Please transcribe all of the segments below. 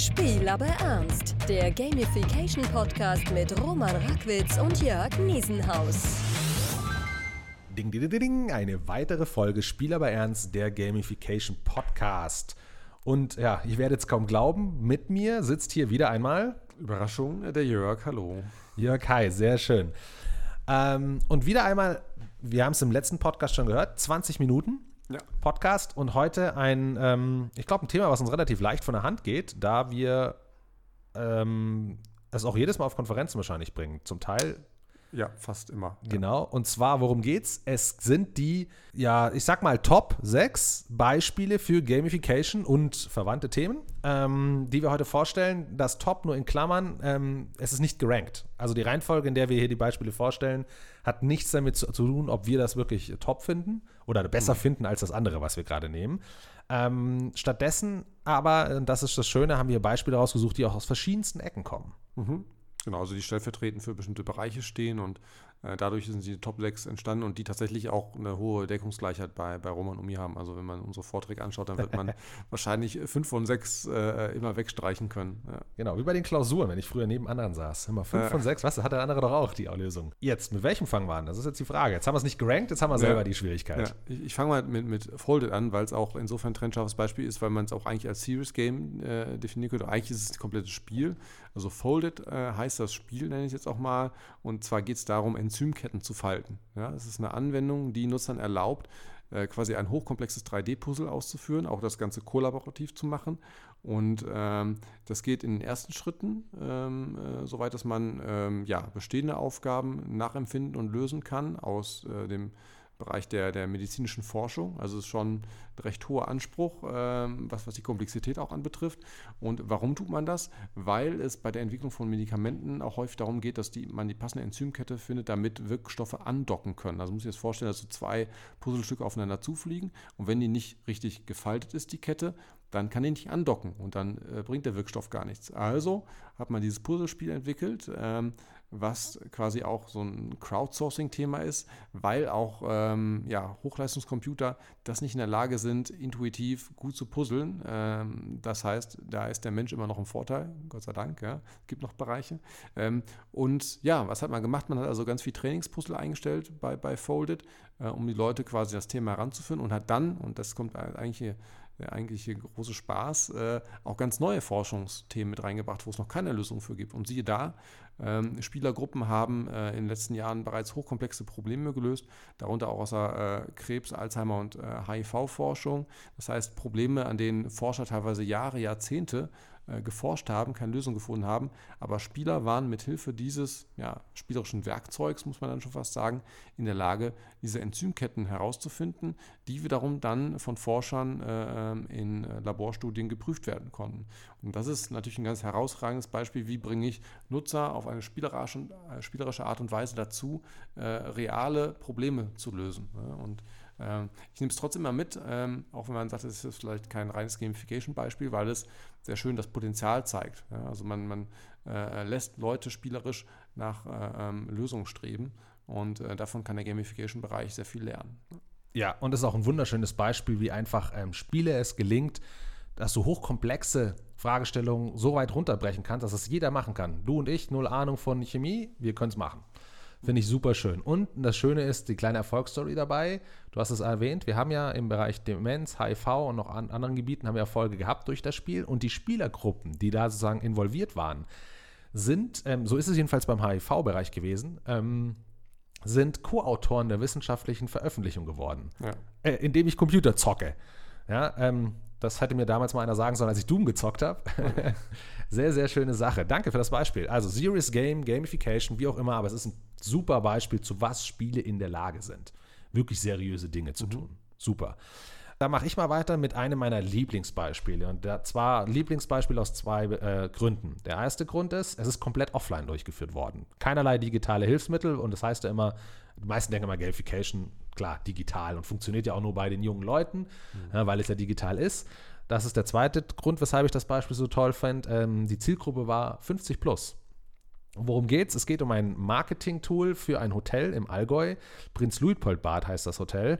Spiel aber ernst. Der Gamification Podcast mit Roman Rackwitz und Jörg Niesenhaus. Ding, ding, ding, ding, eine weitere Folge Spiel aber ernst, der Gamification Podcast. Und ja, ich werde jetzt kaum glauben, mit mir sitzt hier wieder einmal. Überraschung, der Jörg, hallo. Jörg, hi, sehr schön. Ähm, und wieder einmal, wir haben es im letzten Podcast schon gehört, 20 Minuten Ja. Podcast und heute ein, ähm, ich glaube, ein Thema, was uns relativ leicht von der Hand geht, da wir ähm, es auch jedes Mal auf Konferenzen wahrscheinlich bringen. Zum Teil Ja, fast immer. Genau. Und zwar, worum geht's? Es sind die, ja, ich sag mal, Top 6 Beispiele für Gamification und verwandte Themen, ähm, die wir heute vorstellen. Das Top nur in Klammern, ähm, es ist nicht gerankt. Also die Reihenfolge, in der wir hier die Beispiele vorstellen, hat nichts damit zu, zu tun, ob wir das wirklich top finden oder besser finden als das andere, was wir gerade nehmen. Ähm, stattdessen aber, das ist das Schöne, haben wir Beispiele rausgesucht, die auch aus verschiedensten Ecken kommen. Mhm. Genau, also die stellvertretend für bestimmte Bereiche stehen und dadurch sind die Top 6 entstanden und die tatsächlich auch eine hohe Deckungsgleichheit bei, bei Roman und mir haben. Also wenn man unsere Vorträge anschaut, dann wird man wahrscheinlich fünf von sechs äh, immer wegstreichen können. Ja. Genau, wie bei den Klausuren, wenn ich früher neben anderen saß. Immer fünf Ja. von sechs, was? Hat der andere doch auch die Lösung. Jetzt, mit welchem fangen wir an? Das ist jetzt die Frage. Jetzt haben wir es nicht gerankt, jetzt haben wir selber Ja. die Schwierigkeit. Ja, ich, ich fange mal mit, mit Folded an, weil es auch insofern ein trennscharfes Beispiel ist, weil man es auch eigentlich als Serious Game äh, definieren könnte. Eigentlich ist es ein komplettes Spiel. Also Folded äh, heißt das Spiel, nenne ich es jetzt auch mal. Und zwar geht es darum, Enzymketten zu falten. Ja, es ist eine Anwendung, die Nutzern erlaubt, äh, quasi ein hochkomplexes 3D-Puzzle auszuführen, auch das Ganze kollaborativ zu machen. Und ähm, das geht in den ersten Schritten, ähm, äh, soweit dass man ähm, ja, bestehende Aufgaben nachempfinden und lösen kann aus äh, dem Bereich der, der medizinischen Forschung. Also es ist schon ein recht hoher Anspruch, ähm, was, was die Komplexität auch anbetrifft. Und warum tut man das? Weil es bei der Entwicklung von Medikamenten auch häufig darum geht, dass die, man die passende Enzymkette findet, damit Wirkstoffe andocken können. Also muss ich jetzt vorstellen, dass so zwei Puzzlestücke aufeinander zufliegen und wenn die nicht richtig gefaltet ist, die Kette, dann kann die nicht andocken und dann äh, bringt der Wirkstoff gar nichts. Also hat man dieses Puzzlespiel entwickelt, ähm, was quasi auch so ein Crowdsourcing-Thema ist, weil auch ähm, ja, Hochleistungscomputer das nicht in der Lage sind, intuitiv gut zu puzzeln. Ähm, das heißt, da ist der Mensch immer noch im Vorteil, Gott sei Dank. Ja. Es gibt noch Bereiche. Ähm, und ja, was hat man gemacht? Man hat also ganz viel Trainingspuzzle eingestellt bei, bei Folded, äh, um die Leute quasi das Thema heranzuführen und hat dann, und das kommt eigentlich hier der eigentliche große Spaß, äh, auch ganz neue Forschungsthemen mit reingebracht, wo es noch keine Lösung für gibt. Und siehe da, ähm, Spielergruppen haben äh, in den letzten Jahren bereits hochkomplexe Probleme gelöst, darunter auch außer äh, Krebs, Alzheimer und äh, HIV-Forschung. Das heißt, Probleme, an denen Forscher teilweise Jahre, Jahrzehnte äh, geforscht haben, keine Lösung gefunden haben, aber Spieler waren mit Hilfe dieses ja, spielerischen Werkzeugs, muss man dann schon fast sagen, in der Lage, diese Enzymketten herauszufinden, die wiederum dann von Forschern äh, ähm, in äh, Laborstudien geprüft werden konnten. Und das ist natürlich ein ganz herausragendes Beispiel, wie bringe ich Nutzer auf eine spielerische, äh, spielerische Art und Weise dazu, äh, reale Probleme zu lösen. Ja? Und ich nehme es trotzdem mal mit, ähm, auch wenn man sagt, es ist vielleicht kein reines Gamification-Beispiel, weil es sehr schön das Potenzial zeigt. Also man, man äh, lässt Leute spielerisch nach äh, ähm, Lösungen streben und äh, davon kann der Gamification-Bereich sehr viel lernen. Ja, und es ist auch ein wunderschönes Beispiel, wie einfach ähm, Spiele es gelingt, dass du hochkomplexe Fragestellungen so weit runterbrechen kannst, dass es jeder machen kann. Du und ich, null Ahnung von Chemie, wir können es machen. Finde ich super schön. Und das Schöne ist die kleine Erfolgsstory dabei. Du hast es erwähnt, wir haben ja im Bereich Demenz, HIV und noch an anderen Gebieten haben wir Erfolge gehabt durch das Spiel. Und die Spielergruppen, die da sozusagen involviert waren, sind, ähm, so ist es jedenfalls beim HIV-Bereich gewesen, ähm, sind Co-Autoren der wissenschaftlichen Veröffentlichung geworden, Ja. äh, indem ich Computer zocke. Ja, ähm, das hätte mir damals mal einer sagen sollen, als ich Doom gezockt habe. sehr, sehr schöne Sache. Danke für das Beispiel. Also Serious Game, Gamification, wie auch immer, aber es ist ein super Beispiel, zu was Spiele in der Lage sind. Wirklich seriöse Dinge zu tun. Super. Da mache ich mal weiter mit einem meiner Lieblingsbeispiele. Und zwar Lieblingsbeispiel aus zwei äh, Gründen. Der erste Grund ist, es ist komplett offline durchgeführt worden. Keinerlei digitale Hilfsmittel und das heißt ja immer, die meisten denken immer Gamification, klar, digital und funktioniert ja auch nur bei den jungen Leuten, ja, weil es ja digital ist. Das ist der zweite Grund, weshalb ich das Beispiel so toll fand. Ähm, die Zielgruppe war 50 plus. Worum geht's? Es geht um ein Marketing-Tool für ein Hotel im Allgäu. Prinz Luitpold Bad heißt das Hotel.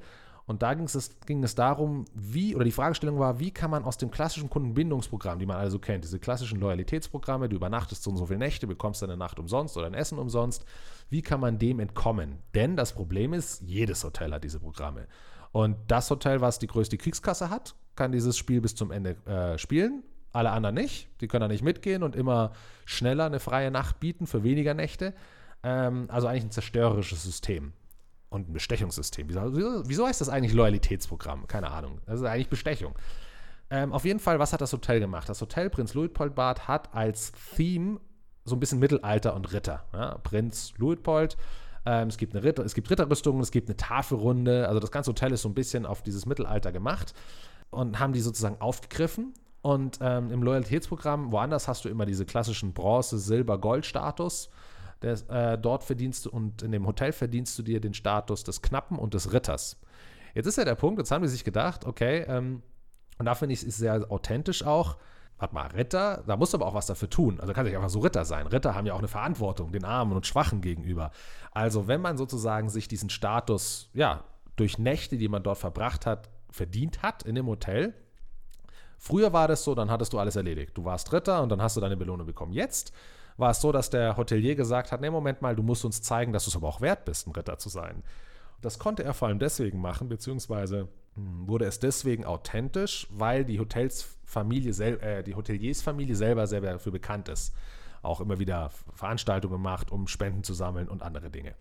Und da ging es, ging es darum, wie, oder die Fragestellung war, wie kann man aus dem klassischen Kundenbindungsprogramm, die man also kennt, diese klassischen Loyalitätsprogramme, du übernachtest so und so viele Nächte, bekommst deine Nacht umsonst oder ein Essen umsonst, wie kann man dem entkommen? Denn das Problem ist, jedes Hotel hat diese Programme. Und das Hotel, was die größte Kriegskasse hat, kann dieses Spiel bis zum Ende äh, spielen. Alle anderen nicht. Die können da nicht mitgehen und immer schneller eine freie Nacht bieten für weniger Nächte. Ähm, also eigentlich ein zerstörerisches System und ein Bestechungssystem. Wieso, wieso heißt das eigentlich Loyalitätsprogramm? Keine Ahnung. Das ist eigentlich Bestechung. Ähm, auf jeden Fall, was hat das Hotel gemacht? Das Hotel Prinz Luitpoldbad hat als Theme so ein bisschen Mittelalter und Ritter. Ja? Prinz Luitpold. Ähm, es, gibt eine Ritter, es gibt Ritterrüstungen, es gibt eine Tafelrunde. Also das ganze Hotel ist so ein bisschen auf dieses Mittelalter gemacht und haben die sozusagen aufgegriffen. Und ähm, im Loyalitätsprogramm, woanders hast du immer diese klassischen Bronze-, Silber-, Gold-Status. Der, äh, dort verdienst du und in dem Hotel verdienst du dir den Status des Knappen und des Ritters. Jetzt ist ja der Punkt, jetzt haben die sich gedacht, okay, ähm, und da finde ich es sehr authentisch auch. Warte mal, Ritter, da musst du aber auch was dafür tun. Also kann nicht einfach so Ritter sein. Ritter haben ja auch eine Verantwortung den Armen und Schwachen gegenüber. Also, wenn man sozusagen sich diesen Status, ja, durch Nächte, die man dort verbracht hat, verdient hat in dem Hotel. Früher war das so, dann hattest du alles erledigt. Du warst Ritter und dann hast du deine Belohnung bekommen. Jetzt war es so, dass der Hotelier gesagt hat, nee, Moment mal, du musst uns zeigen, dass du es aber auch wert bist, ein Ritter zu sein. Das konnte er vor allem deswegen machen, beziehungsweise hm, wurde es deswegen authentisch, weil die Hotelsfamilie, äh, die Hoteliersfamilie selber sehr dafür bekannt ist. Auch immer wieder Veranstaltungen macht, um Spenden zu sammeln und andere Dinge.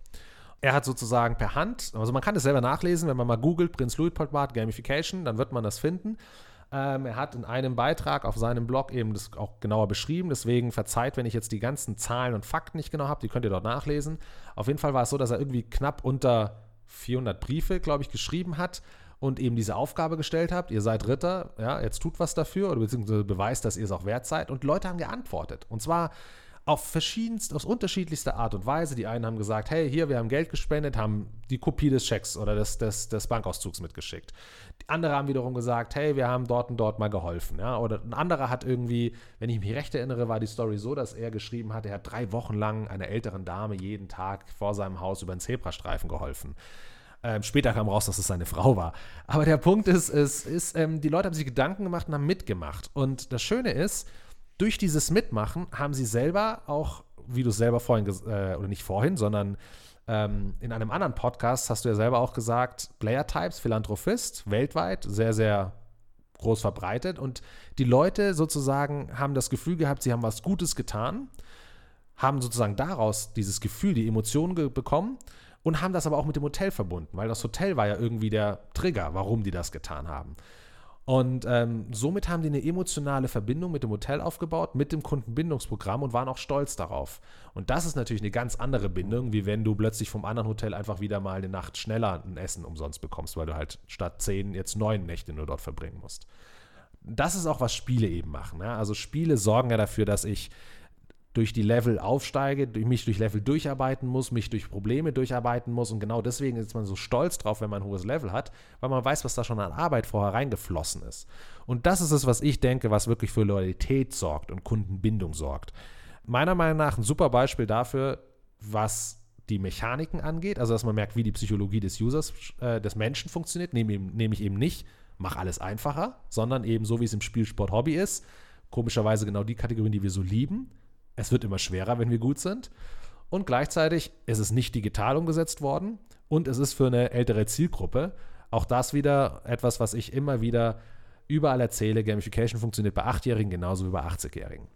Er hat sozusagen per Hand, also man kann es selber nachlesen, wenn man mal googelt, Prinz Luitpoldbad Gamification, dann wird man das finden. Ähm, er hat in einem Beitrag auf seinem Blog eben das auch genauer beschrieben. Deswegen verzeiht, wenn ich jetzt die ganzen Zahlen und Fakten nicht genau habe. Die könnt ihr dort nachlesen. Auf jeden Fall war es so, dass er irgendwie knapp unter 400 Briefe, glaube ich, geschrieben hat und eben diese Aufgabe gestellt habt. Ihr seid Ritter, ja, jetzt tut was dafür oder beziehungsweise beweist, dass ihr es auch wert seid. Und Leute haben geantwortet. Und zwar auf verschiedenste, aus unterschiedlichster Art und Weise. Die einen haben gesagt, hey, hier, wir haben Geld gespendet, haben die Kopie des Schecks oder des, des, des Bankauszugs mitgeschickt. Die andere haben wiederum gesagt, hey, wir haben dort und dort mal geholfen. Ja? Oder ein anderer hat irgendwie, wenn ich mich recht erinnere, war die Story so, dass er geschrieben hat, er hat drei Wochen lang einer älteren Dame jeden Tag vor seinem Haus über einen Zebrastreifen geholfen. Ähm, später kam raus, dass es seine Frau war. Aber der Punkt ist, es ist, ähm, die Leute haben sich Gedanken gemacht und haben mitgemacht. Und das Schöne ist, durch dieses Mitmachen haben sie selber auch, wie du es selber vorhin, äh, oder nicht vorhin, sondern ähm, in einem anderen Podcast hast du ja selber auch gesagt, Player Types, Philanthropist, weltweit sehr, sehr groß verbreitet. Und die Leute sozusagen haben das Gefühl gehabt, sie haben was Gutes getan, haben sozusagen daraus dieses Gefühl, die Emotionen bekommen und haben das aber auch mit dem Hotel verbunden, weil das Hotel war ja irgendwie der Trigger, warum die das getan haben. Und ähm, somit haben die eine emotionale Verbindung mit dem Hotel aufgebaut, mit dem Kundenbindungsprogramm und waren auch stolz darauf. Und das ist natürlich eine ganz andere Bindung, wie wenn du plötzlich vom anderen Hotel einfach wieder mal eine Nacht schneller ein Essen umsonst bekommst, weil du halt statt zehn jetzt neun Nächte nur dort verbringen musst. Das ist auch, was Spiele eben machen. Ja? Also Spiele sorgen ja dafür, dass ich durch die Level aufsteige, mich durch Level durcharbeiten muss, mich durch Probleme durcharbeiten muss. Und genau deswegen ist man so stolz drauf, wenn man ein hohes Level hat, weil man weiß, was da schon an Arbeit vorher reingeflossen ist. Und das ist es, was ich denke, was wirklich für Loyalität sorgt und Kundenbindung sorgt. Meiner Meinung nach ein super Beispiel dafür, was die Mechaniken angeht, also dass man merkt, wie die Psychologie des Users, äh, des Menschen funktioniert, nämlich eben nicht, mach alles einfacher, sondern eben so, wie es im Spielsport Hobby ist. Komischerweise genau die Kategorien, die wir so lieben es wird immer schwerer, wenn wir gut sind. Und gleichzeitig ist es nicht digital umgesetzt worden und es ist für eine ältere Zielgruppe. Auch das wieder etwas, was ich immer wieder überall erzähle. Gamification funktioniert bei 8-Jährigen genauso wie bei 80-Jährigen.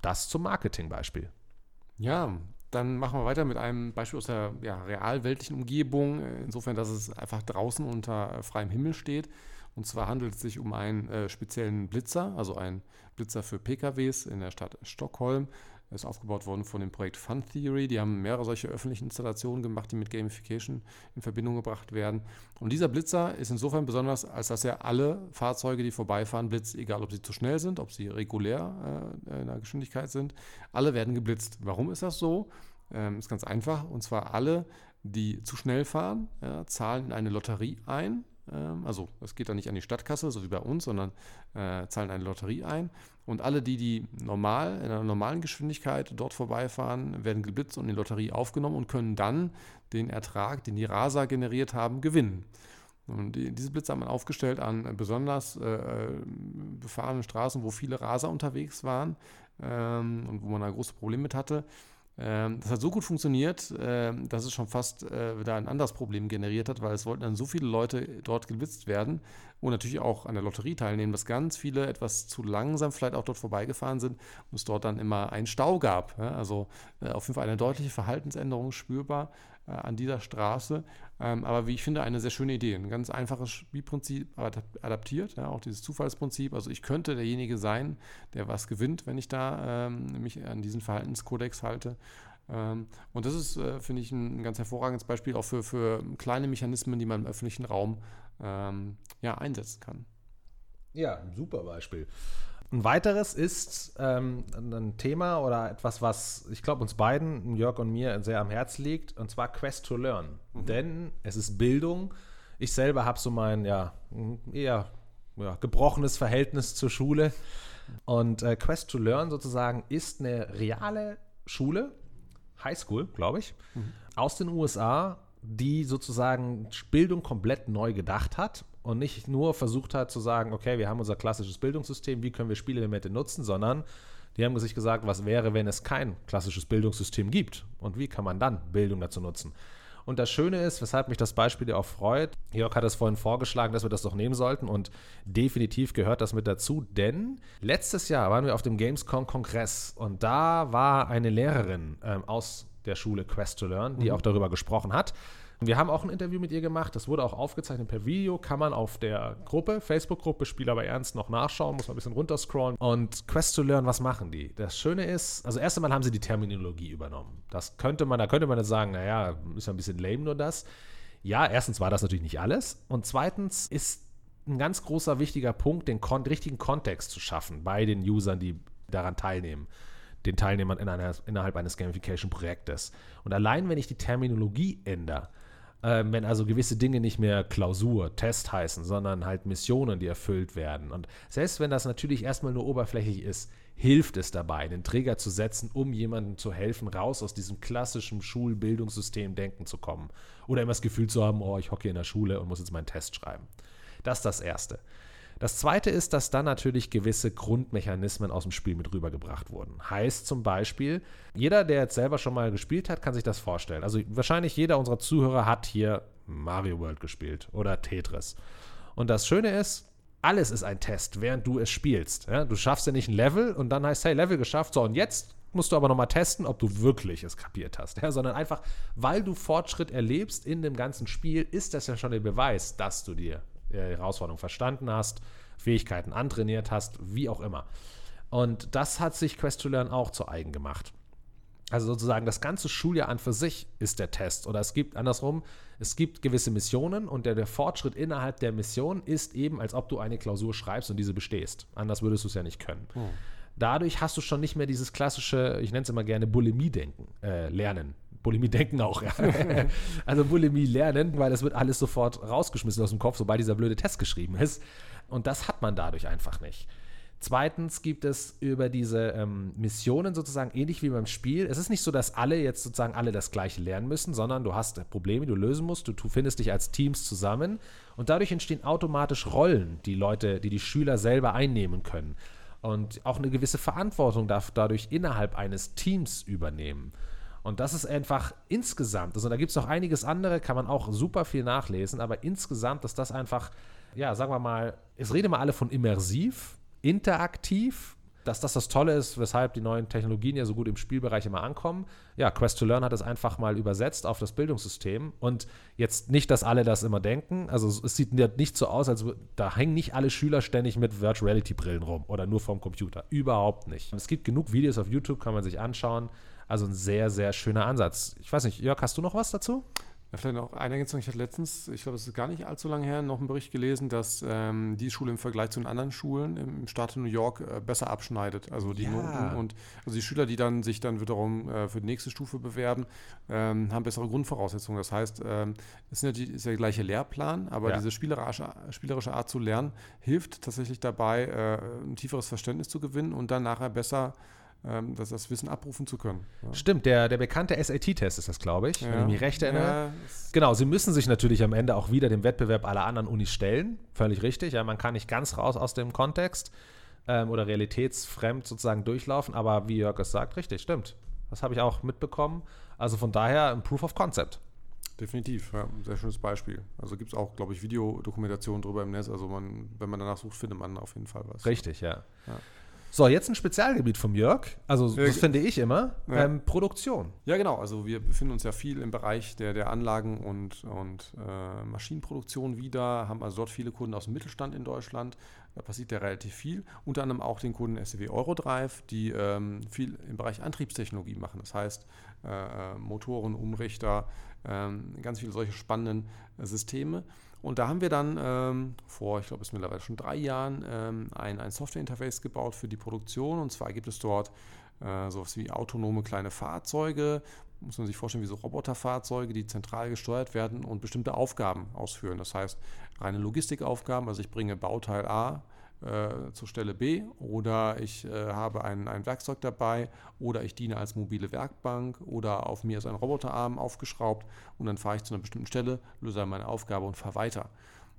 Das zum Marketingbeispiel. Ja, dann machen wir weiter mit einem Beispiel aus der ja, realweltlichen Umgebung. Insofern, dass es einfach draußen unter freiem Himmel steht. Und zwar handelt es sich um einen äh, speziellen Blitzer, also einen Blitzer für PKWs in der Stadt Stockholm. Er ist aufgebaut worden von dem Projekt Fun Theory. Die haben mehrere solche öffentlichen Installationen gemacht, die mit Gamification in Verbindung gebracht werden. Und dieser Blitzer ist insofern besonders, als dass er alle Fahrzeuge, die vorbeifahren, blitzt, egal ob sie zu schnell sind, ob sie regulär äh, in der Geschwindigkeit sind. Alle werden geblitzt. Warum ist das so? Ähm, ist ganz einfach. Und zwar alle, die zu schnell fahren, ja, zahlen in eine Lotterie ein also es geht dann nicht an die Stadtkasse, so wie bei uns, sondern äh, zahlen eine Lotterie ein. Und alle, die, die normal, in einer normalen Geschwindigkeit dort vorbeifahren, werden geblitzt und in die Lotterie aufgenommen und können dann den Ertrag, den die Rasa generiert haben, gewinnen. Und die, diese Blitze hat man aufgestellt an besonders äh, befahrenen Straßen, wo viele Raser unterwegs waren ähm, und wo man da große Probleme mit hatte. Ähm, das hat so gut funktioniert, äh, dass es schon fast äh, wieder ein anderes Problem generiert hat, weil es wollten dann so viele Leute dort geblitzt werden und natürlich auch an der Lotterie teilnehmen, dass ganz viele etwas zu langsam vielleicht auch dort vorbeigefahren sind und es dort dann immer einen Stau gab. Also äh, auf jeden Fall eine deutliche Verhaltensänderung spürbar äh, an dieser Straße. Ähm, aber wie ich finde, eine sehr schöne Idee. Ein ganz einfaches Spielprinzip adaptiert, ja, auch dieses Zufallsprinzip. Also ich könnte derjenige sein, der was gewinnt, wenn ich da ähm, mich an diesen Verhaltenskodex halte. Ähm, und das ist, äh, finde ich, ein ganz hervorragendes Beispiel auch für, für kleine Mechanismen, die man im öffentlichen Raum ähm, ja, einsetzen kann. Ja, ein super Beispiel. Ein weiteres ist ähm, ein Thema oder etwas, was ich glaube uns beiden, Jörg und mir, sehr am Herzen liegt, und zwar Quest to Learn. Mhm. Denn es ist Bildung. Ich selber habe so mein ja, eher ja, gebrochenes Verhältnis zur Schule. Und äh, Quest to Learn sozusagen ist eine reale Schule, Highschool, glaube ich, mhm. aus den USA, die sozusagen Bildung komplett neu gedacht hat und nicht nur versucht hat zu sagen, okay, wir haben unser klassisches Bildungssystem, wie können wir Spielelemente nutzen, sondern die haben sich gesagt, was wäre, wenn es kein klassisches Bildungssystem gibt und wie kann man dann Bildung dazu nutzen. Und das Schöne ist, weshalb mich das Beispiel dir auch freut, Jörg hat es vorhin vorgeschlagen, dass wir das doch nehmen sollten und definitiv gehört das mit dazu, denn letztes Jahr waren wir auf dem Gamescom-Kongress und da war eine Lehrerin ähm, aus der Schule Quest to Learn, die mhm. auch darüber gesprochen hat. Wir haben auch ein Interview mit ihr gemacht, das wurde auch aufgezeichnet per Video, kann man auf der Gruppe, Facebook-Gruppe Spiel aber ernst noch nachschauen, muss man ein bisschen runterscrollen. Und Quest to Learn, was machen die? Das Schöne ist, also erst einmal haben sie die Terminologie übernommen. Das könnte man, da könnte man jetzt sagen, naja, ist ja ein bisschen lame nur das. Ja, erstens war das natürlich nicht alles. Und zweitens ist ein ganz großer wichtiger Punkt, den kon richtigen Kontext zu schaffen bei den Usern, die daran teilnehmen den Teilnehmern in einer, innerhalb eines Gamification-Projektes. Und allein, wenn ich die Terminologie ändere, ähm, wenn also gewisse Dinge nicht mehr Klausur, Test heißen, sondern halt Missionen, die erfüllt werden. Und selbst wenn das natürlich erstmal nur oberflächlich ist, hilft es dabei, einen Trigger zu setzen, um jemandem zu helfen, raus aus diesem klassischen Schulbildungssystem denken zu kommen. Oder immer das Gefühl zu haben, oh, ich hocke in der Schule und muss jetzt meinen Test schreiben. Das ist das Erste. Das zweite ist, dass dann natürlich gewisse Grundmechanismen aus dem Spiel mit rübergebracht wurden. Heißt zum Beispiel, jeder, der jetzt selber schon mal gespielt hat, kann sich das vorstellen. Also wahrscheinlich jeder unserer Zuhörer hat hier Mario World gespielt oder Tetris. Und das Schöne ist, alles ist ein Test, während du es spielst. Ja, du schaffst ja nicht ein Level und dann heißt, hey, Level geschafft, so und jetzt musst du aber nochmal testen, ob du wirklich es kapiert hast. Ja, sondern einfach, weil du Fortschritt erlebst in dem ganzen Spiel, ist das ja schon der Beweis, dass du dir Herausforderung verstanden hast, Fähigkeiten antrainiert hast, wie auch immer. Und das hat sich Quest to Learn auch zu eigen gemacht. Also sozusagen das ganze Schuljahr an für sich ist der Test. Oder es gibt andersrum, es gibt gewisse Missionen und der, der Fortschritt innerhalb der Mission ist eben, als ob du eine Klausur schreibst und diese bestehst. Anders würdest du es ja nicht können. Hm. Dadurch hast du schon nicht mehr dieses klassische, ich nenne es immer gerne Bulimie-Denken, äh, lernen. Bulimie denken auch, ja. also Bulimie lernen, weil das wird alles sofort rausgeschmissen aus dem Kopf, sobald dieser blöde Test geschrieben ist. Und das hat man dadurch einfach nicht. Zweitens gibt es über diese ähm, Missionen sozusagen ähnlich wie beim Spiel. Es ist nicht so, dass alle jetzt sozusagen alle das gleiche lernen müssen, sondern du hast Probleme, die du lösen musst. Du, du findest dich als Teams zusammen und dadurch entstehen automatisch Rollen, die Leute, die die Schüler selber einnehmen können und auch eine gewisse Verantwortung darf dadurch innerhalb eines Teams übernehmen. Und das ist einfach insgesamt, also da gibt es noch einiges andere, kann man auch super viel nachlesen, aber insgesamt ist das einfach, ja, sagen wir mal, es reden mal alle von immersiv, interaktiv, dass das das Tolle ist, weshalb die neuen Technologien ja so gut im Spielbereich immer ankommen. Ja, Quest to Learn hat es einfach mal übersetzt auf das Bildungssystem und jetzt nicht, dass alle das immer denken. Also es sieht nicht so aus, als da hängen nicht alle Schüler ständig mit Virtual Reality Brillen rum oder nur vom Computer. Überhaupt nicht. Es gibt genug Videos auf YouTube, kann man sich anschauen. Also ein sehr, sehr schöner Ansatz. Ich weiß nicht, Jörg, hast du noch was dazu? Ja, vielleicht noch eine Ergänzung. Ich hatte letztens, ich glaube, es ist gar nicht allzu lange her, noch einen Bericht gelesen, dass ähm, die Schule im Vergleich zu den anderen Schulen im Staat New York äh, besser abschneidet. Also die ja. Noten und also die Schüler, die dann sich dann wiederum äh, für die nächste Stufe bewerben, ähm, haben bessere Grundvoraussetzungen. Das heißt, ähm, es ist, ja ist der gleiche Lehrplan, aber ja. diese spielerische, spielerische Art zu lernen hilft tatsächlich dabei, äh, ein tieferes Verständnis zu gewinnen und dann nachher besser ähm, das, das Wissen abrufen zu können. Ja. Stimmt, der, der bekannte SAT-Test ist das, glaube ich, wenn ich mich recht erinnere. Ja, Genau, sie müssen sich natürlich am Ende auch wieder dem Wettbewerb aller anderen Unis stellen. Völlig richtig. Ja, man kann nicht ganz raus aus dem Kontext ähm, oder realitätsfremd sozusagen durchlaufen, aber wie Jörg es sagt, richtig, stimmt. Das habe ich auch mitbekommen. Also von daher ein Proof of Concept. Definitiv, ja, ein sehr schönes Beispiel. Also gibt es auch, glaube ich, Videodokumentationen drüber im Netz. Also man, wenn man danach sucht, findet man auf jeden Fall was. Richtig, ja. Ja. So, jetzt ein Spezialgebiet vom Jörg. Also, Ja, das finde ich immer. Ja. Ähm, Produktion. Ja, genau. Also wir befinden uns ja viel im Bereich der, der Anlagen und, und äh, Maschinenproduktion wieder, haben also dort viele Kunden aus dem Mittelstand in Deutschland. Da passiert ja relativ viel. Unter anderem auch den Kunden SEW Eurodrive, die ähm, viel im Bereich Antriebstechnologie machen. Das heißt, äh, äh, Motoren, Umrichter, ganz viele solche spannenden äh, Systeme. Und da haben wir dann ähm, vor, ich glaube, es ist mittlerweile schon drei Jahren, ähm, ein, ein Software-Interface gebaut für die Produktion. Und zwar gibt es dort äh, sowas wie autonome kleine Fahrzeuge, muss man sich vorstellen, wie so Roboterfahrzeuge, die zentral gesteuert werden und bestimmte Aufgaben ausführen. Das heißt, reine Logistikaufgaben, also ich bringe Bauteil A äh, zur Stelle B oder ich äh, habe ein, ein Werkzeug dabei oder ich diene als mobile Werkbank oder auf mir ist ein Roboterarm aufgeschraubt und dann fahre ich zu einer bestimmten Stelle, löse meine Aufgabe und fahre weiter.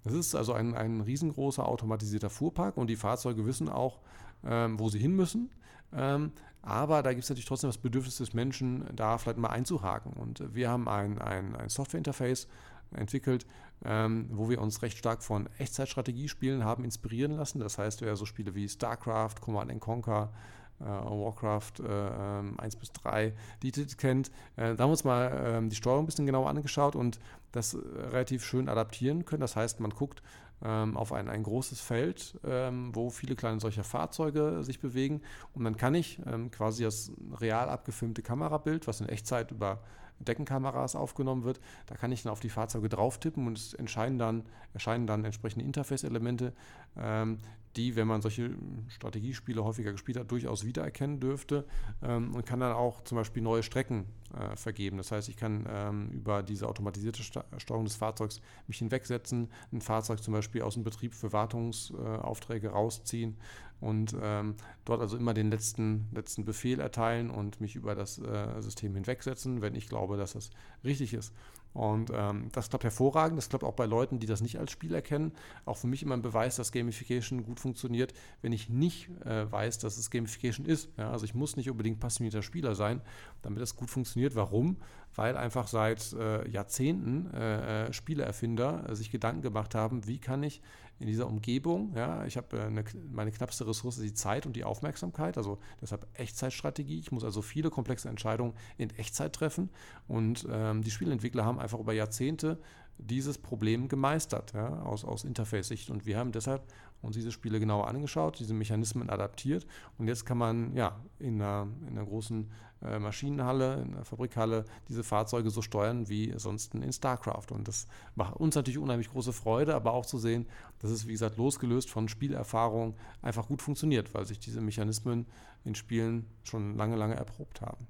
Das ist also ein, ein riesengroßer automatisierter Fuhrpark und die Fahrzeuge wissen auch, ähm, wo sie hin müssen. Ähm, aber da gibt es natürlich trotzdem das Bedürfnis des Menschen, da vielleicht mal einzuhaken. Und wir haben ein, ein, ein Software-Interface entwickelt, ähm, wo wir uns recht stark von Echtzeitstrategiespielen haben inspirieren lassen. Das heißt, wer so Spiele wie StarCraft, Command and Conquer, äh, Warcraft äh, ähm, 1 bis 3, die Titel kennt, äh, da haben wir uns mal ähm, die Steuerung ein bisschen genauer angeschaut und das äh, relativ schön adaptieren können. Das heißt, man guckt ähm, auf ein, ein großes Feld, ähm, wo viele kleine solcher Fahrzeuge sich bewegen und dann kann ich ähm, quasi das real abgefilmte Kamerabild, was in Echtzeit über Deckenkameras aufgenommen wird, da kann ich dann auf die Fahrzeuge drauf tippen und es entscheiden dann, erscheinen dann entsprechende Interface-Elemente, ähm, die, wenn man solche Strategiespiele häufiger gespielt hat, durchaus wiedererkennen dürfte ähm, und kann dann auch zum Beispiel neue Strecken äh, vergeben. Das heißt, ich kann ähm, über diese automatisierte Sta Steuerung des Fahrzeugs mich hinwegsetzen, ein Fahrzeug zum Beispiel aus dem Betrieb für Wartungsaufträge äh, rausziehen und ähm, dort also immer den letzten, letzten Befehl erteilen und mich über das äh, System hinwegsetzen, wenn ich glaube, dass das richtig ist. Und ähm, das klappt hervorragend. Das klappt auch bei Leuten, die das nicht als Spiel erkennen. Auch für mich immer ein Beweis, dass Gamification gut funktioniert, wenn ich nicht äh, weiß, dass es Gamification ist. Ja, also ich muss nicht unbedingt passionierter Spieler sein, damit das gut funktioniert. Warum? Weil einfach seit äh, Jahrzehnten äh, äh, Spieleerfinder äh, sich Gedanken gemacht haben, wie kann ich in dieser Umgebung, ja, ich habe äh, eine, meine knappste Ressource die Zeit und die Aufmerksamkeit, also deshalb Echtzeitstrategie. Ich muss also viele komplexe Entscheidungen in Echtzeit treffen und ähm, die Spielentwickler haben einfach über Jahrzehnte dieses Problem gemeistert, ja, aus, aus Interface-Sicht. Und wir haben deshalb uns diese Spiele genauer angeschaut, diese Mechanismen adaptiert. Und jetzt kann man ja in einer, in einer großen äh, Maschinenhalle, in einer Fabrikhalle diese Fahrzeuge so steuern wie sonst in StarCraft. Und das macht uns natürlich unheimlich große Freude, aber auch zu sehen, dass es, wie gesagt, losgelöst von Spielerfahrung einfach gut funktioniert, weil sich diese Mechanismen in Spielen schon lange, lange erprobt haben.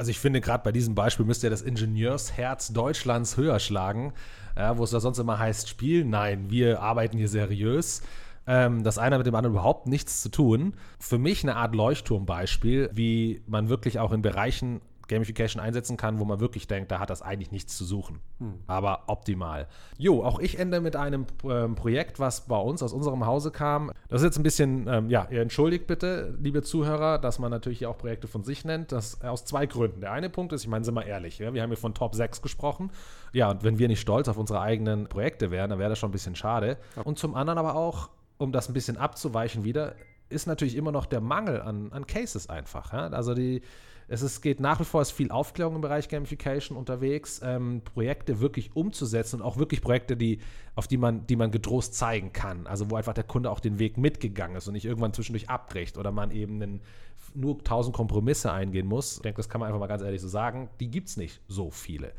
Also ich finde, gerade bei diesem Beispiel müsste ja das Ingenieursherz Deutschlands höher schlagen, ja, wo es da sonst immer heißt, Spiel, nein, wir arbeiten hier seriös. Ähm, das eine mit dem anderen überhaupt nichts zu tun. Für mich eine Art Leuchtturmbeispiel, wie man wirklich auch in Bereichen Gamification einsetzen kann, wo man wirklich denkt, da hat das eigentlich nichts zu suchen. Aber optimal. Jo, auch ich ende mit einem ähm, Projekt, was bei uns aus unserem Hause kam. Das ist jetzt ein bisschen, ähm, ja, ihr entschuldigt bitte, liebe Zuhörer, dass man natürlich hier auch Projekte von sich nennt. Das aus zwei Gründen. Der eine Punkt ist, ich meine, sind wir ehrlich, ja, wir haben hier von Top 6 gesprochen. Ja, und wenn wir nicht stolz auf unsere eigenen Projekte wären, dann wäre das schon ein bisschen schade. Und zum anderen aber auch, um das ein bisschen abzuweichen wieder, ist natürlich immer noch der Mangel an, an Cases einfach. Ja? Also die, es ist, geht nach wie vor ist viel Aufklärung im Bereich Gamification unterwegs, ähm, Projekte wirklich umzusetzen und auch wirklich Projekte, die, auf die man, die man getrost zeigen kann. Also wo einfach der Kunde auch den Weg mitgegangen ist und nicht irgendwann zwischendurch abbricht oder man eben einen, nur tausend Kompromisse eingehen muss. Ich denke, das kann man einfach mal ganz ehrlich so sagen. Die gibt es nicht so viele.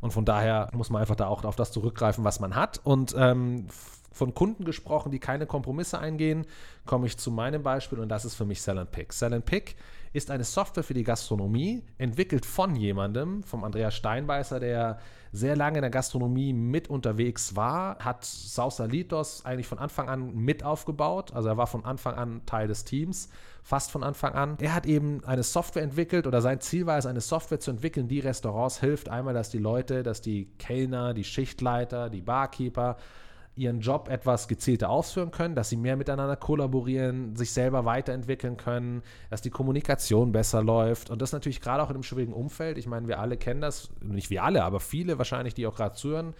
Und von daher muss man einfach da auch auf das zurückgreifen, was man hat. Und ähm, von Kunden gesprochen, die keine Kompromisse eingehen, komme ich zu meinem Beispiel und das ist für mich Sell and Pick. Sell and Pick ist eine Software für die Gastronomie, entwickelt von jemandem, vom Andreas Steinbeißer, der sehr lange in der Gastronomie mit unterwegs war, hat Sausalitos eigentlich von Anfang an mit aufgebaut. Also er war von Anfang an Teil des Teams, fast von Anfang an. Er hat eben eine Software entwickelt oder sein Ziel war es, eine Software zu entwickeln, die Restaurants hilft. Einmal, dass die Leute, dass die Kellner, die Schichtleiter, die Barkeeper, ihren Job etwas gezielter ausführen können, dass sie mehr miteinander kollaborieren, sich selber weiterentwickeln können, dass die Kommunikation besser läuft und das natürlich gerade auch in einem schwierigen Umfeld. Ich meine, wir alle kennen das, nicht wir alle, aber viele wahrscheinlich, die auch gerade zuhören.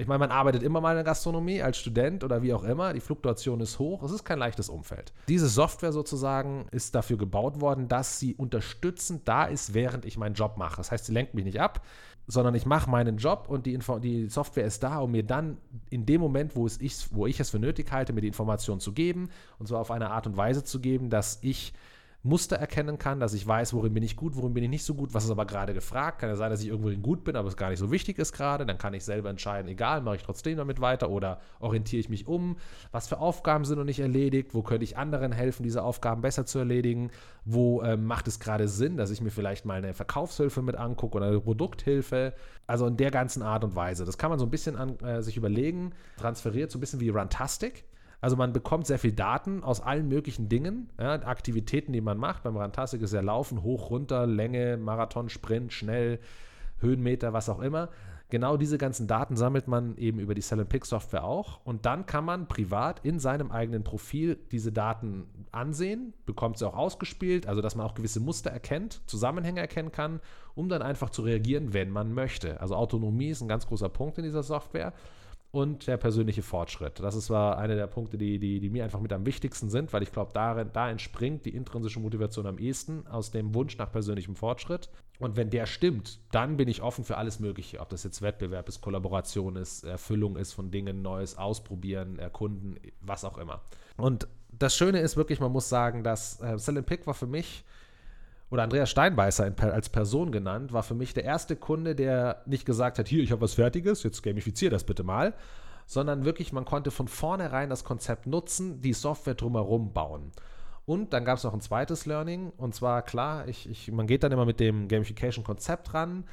Ich meine, man arbeitet immer mal in der Gastronomie als Student oder wie auch immer. Die Fluktuation ist hoch. Es ist kein leichtes Umfeld. Diese Software sozusagen ist dafür gebaut worden, dass sie unterstützend da ist, während ich meinen Job mache. Das heißt, sie lenkt mich nicht ab sondern ich mache meinen Job und die, Info die Software ist da, um mir dann in dem Moment, wo, es ich, wo ich es für nötig halte, mir die Information zu geben und zwar auf eine Art und Weise zu geben, dass ich Muster erkennen kann, dass ich weiß, worin bin ich gut, worin bin ich nicht so gut, was ist aber gerade gefragt. Kann ja sein, dass ich irgendwo gut bin, aber es gar nicht so wichtig ist gerade. Dann kann ich selber entscheiden, egal, mache ich trotzdem damit weiter oder orientiere ich mich um, was für Aufgaben sind noch nicht erledigt, wo könnte ich anderen helfen, diese Aufgaben besser zu erledigen, wo ähm, macht es gerade Sinn, dass ich mir vielleicht mal eine Verkaufshilfe mit angucke oder eine Produkthilfe. Also in der ganzen Art und Weise. Das kann man so ein bisschen an, äh, sich überlegen, transferiert so ein bisschen wie Runtastic. Also man bekommt sehr viel Daten aus allen möglichen Dingen, ja, Aktivitäten, die man macht. Beim Rantastic ist ja Laufen, hoch, runter, Länge, Marathon, Sprint, schnell, Höhenmeter, was auch immer. Genau diese ganzen Daten sammelt man eben über die Sell Pick Software auch und dann kann man privat in seinem eigenen Profil diese Daten ansehen, bekommt sie auch ausgespielt, also dass man auch gewisse Muster erkennt, Zusammenhänge erkennen kann, um dann einfach zu reagieren, wenn man möchte. Also Autonomie ist ein ganz großer Punkt in dieser Software und der persönliche Fortschritt. Das ist zwar einer der Punkte, die, die, die mir einfach mit am wichtigsten sind, weil ich glaube, da entspringt die intrinsische Motivation am ehesten aus dem Wunsch nach persönlichem Fortschritt. Und wenn der stimmt, dann bin ich offen für alles Mögliche. Ob das jetzt Wettbewerb ist, Kollaboration ist, Erfüllung ist von Dingen, Neues ausprobieren, erkunden, was auch immer. Und das Schöne ist wirklich, man muss sagen, dass äh, Sell Pick war für mich oder Andreas Steinbeißer als Person genannt, war für mich der erste Kunde, der nicht gesagt hat, hier, ich habe was Fertiges, jetzt gamifiziere das bitte mal, sondern wirklich, man konnte von vornherein das Konzept nutzen, die Software drumherum bauen. Und dann gab es noch ein zweites Learning, und zwar klar, ich, ich, man geht dann immer mit dem Gamification-Konzept ran,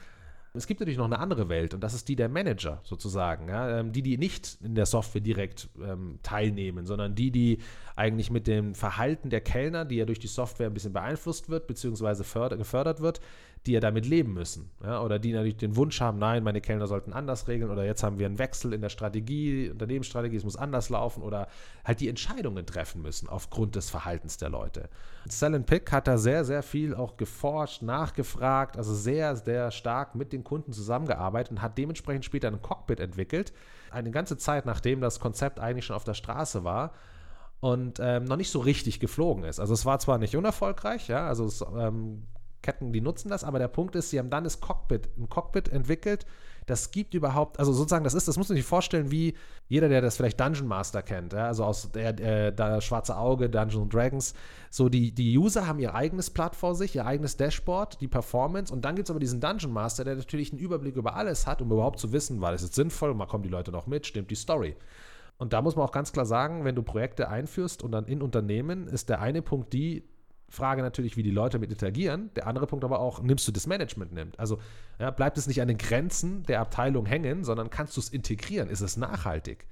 es gibt natürlich noch eine andere Welt und das ist die der Manager sozusagen, ja, ähm, die, die nicht in der Software direkt ähm, teilnehmen, sondern die, die eigentlich mit dem Verhalten der Kellner, die ja durch die Software ein bisschen beeinflusst wird, beziehungsweise gefördert wird, die ja damit leben müssen. Ja? Oder die natürlich den Wunsch haben, nein, meine Kellner sollten anders regeln oder jetzt haben wir einen Wechsel in der Strategie, Unternehmensstrategie, es muss anders laufen oder halt die Entscheidungen treffen müssen aufgrund des Verhaltens der Leute. Sell Pick hat da sehr, sehr viel auch geforscht, nachgefragt, also sehr, sehr stark mit den Kunden zusammengearbeitet und hat dementsprechend später ein Cockpit entwickelt. Eine ganze Zeit, nachdem das Konzept eigentlich schon auf der Straße war, und ähm, noch nicht so richtig geflogen ist. Also es war zwar nicht unerfolgreich, ja, also es, ähm, Ketten, die nutzen das, aber der Punkt ist, sie haben dann das Cockpit, ein Cockpit entwickelt, das gibt überhaupt, also sozusagen, das ist, das muss man sich vorstellen, wie jeder, der das vielleicht Dungeon Master kennt, ja, also aus der, äh, der Schwarze Auge, Dungeons Dragons, so die, die User haben ihr eigenes Blatt vor sich, ihr eigenes Dashboard, die Performance und dann gibt es aber diesen Dungeon Master, der natürlich einen Überblick über alles hat, um überhaupt zu wissen, war das jetzt sinnvoll, mal kommen die Leute noch mit, stimmt die Story. Und da muss man auch ganz klar sagen, wenn du Projekte einführst und dann in Unternehmen, ist der eine Punkt die Frage natürlich, wie die Leute mit interagieren. Der andere Punkt aber auch, nimmst du das Management nimmt. Also ja, bleibt es nicht an den Grenzen der Abteilung hängen, sondern kannst du es integrieren? Ist es nachhaltig?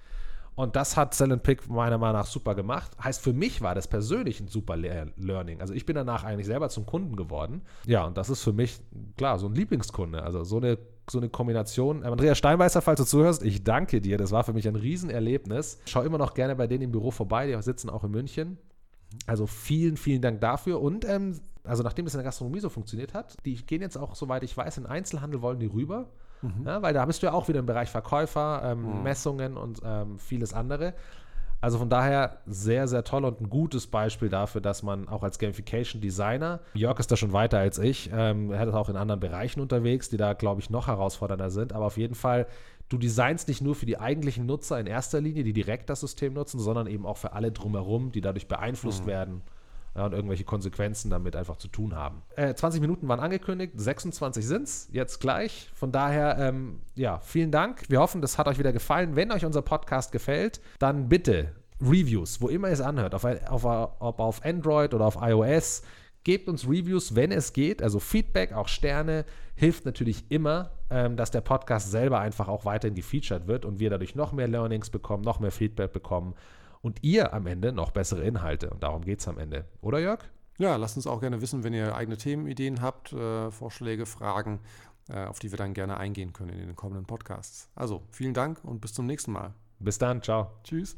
Und das hat Sell Pick meiner Meinung nach super gemacht. Heißt, für mich war das persönlich ein super Learning. Also ich bin danach eigentlich selber zum Kunden geworden. Ja, und das ist für mich, klar, so ein Lieblingskunde. Also so eine so eine Kombination. Andreas Steinmeister, falls du zuhörst, ich danke dir. Das war für mich ein Riesenerlebnis. Schau immer noch gerne bei denen im Büro vorbei. Die sitzen auch in München. Also vielen, vielen Dank dafür. Und ähm, also nachdem das in der Gastronomie so funktioniert hat, die gehen jetzt auch, soweit ich weiß, in Einzelhandel wollen die rüber. Mhm. Ja, weil da bist du ja auch wieder im Bereich Verkäufer, ähm, mhm. Messungen und ähm, vieles andere. Also von daher sehr, sehr toll und ein gutes Beispiel dafür, dass man auch als Gamification Designer, Jörg ist da schon weiter als ich, ähm, er ist auch in anderen Bereichen unterwegs, die da, glaube ich, noch herausfordernder sind, aber auf jeden Fall, du designst nicht nur für die eigentlichen Nutzer in erster Linie, die direkt das System nutzen, sondern eben auch für alle drumherum, die dadurch beeinflusst mhm. werden ja, und irgendwelche Konsequenzen damit einfach zu tun haben. Äh, 20 Minuten waren angekündigt, 26 sind es jetzt gleich. Von daher, ähm, ja, vielen Dank. Wir hoffen, das hat euch wieder gefallen. Wenn euch unser Podcast gefällt, dann bitte Reviews, wo immer ihr es anhört, auf, auf, ob auf Android oder auf iOS. Gebt uns Reviews, wenn es geht. Also Feedback, auch Sterne, hilft natürlich immer, ähm, dass der Podcast selber einfach auch weiterhin gefeatured wird und wir dadurch noch mehr Learnings bekommen, noch mehr Feedback bekommen und ihr am Ende noch bessere Inhalte. Und darum geht es am Ende. Oder Jörg? Ja, lasst uns auch gerne wissen, wenn ihr eigene Themenideen habt, äh, Vorschläge, Fragen, äh, auf die wir dann gerne eingehen können in den kommenden Podcasts. Also vielen Dank und bis zum nächsten Mal. Bis dann, ciao. Tschüss.